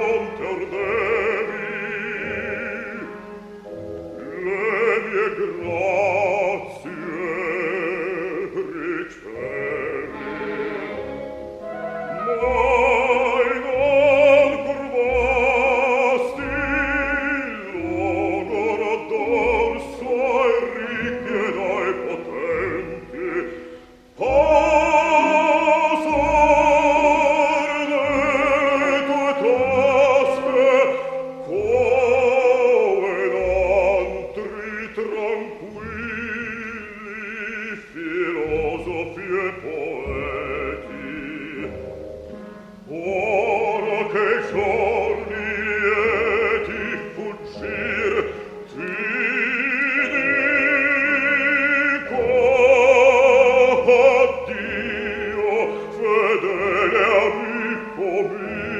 Gott erdenkt, come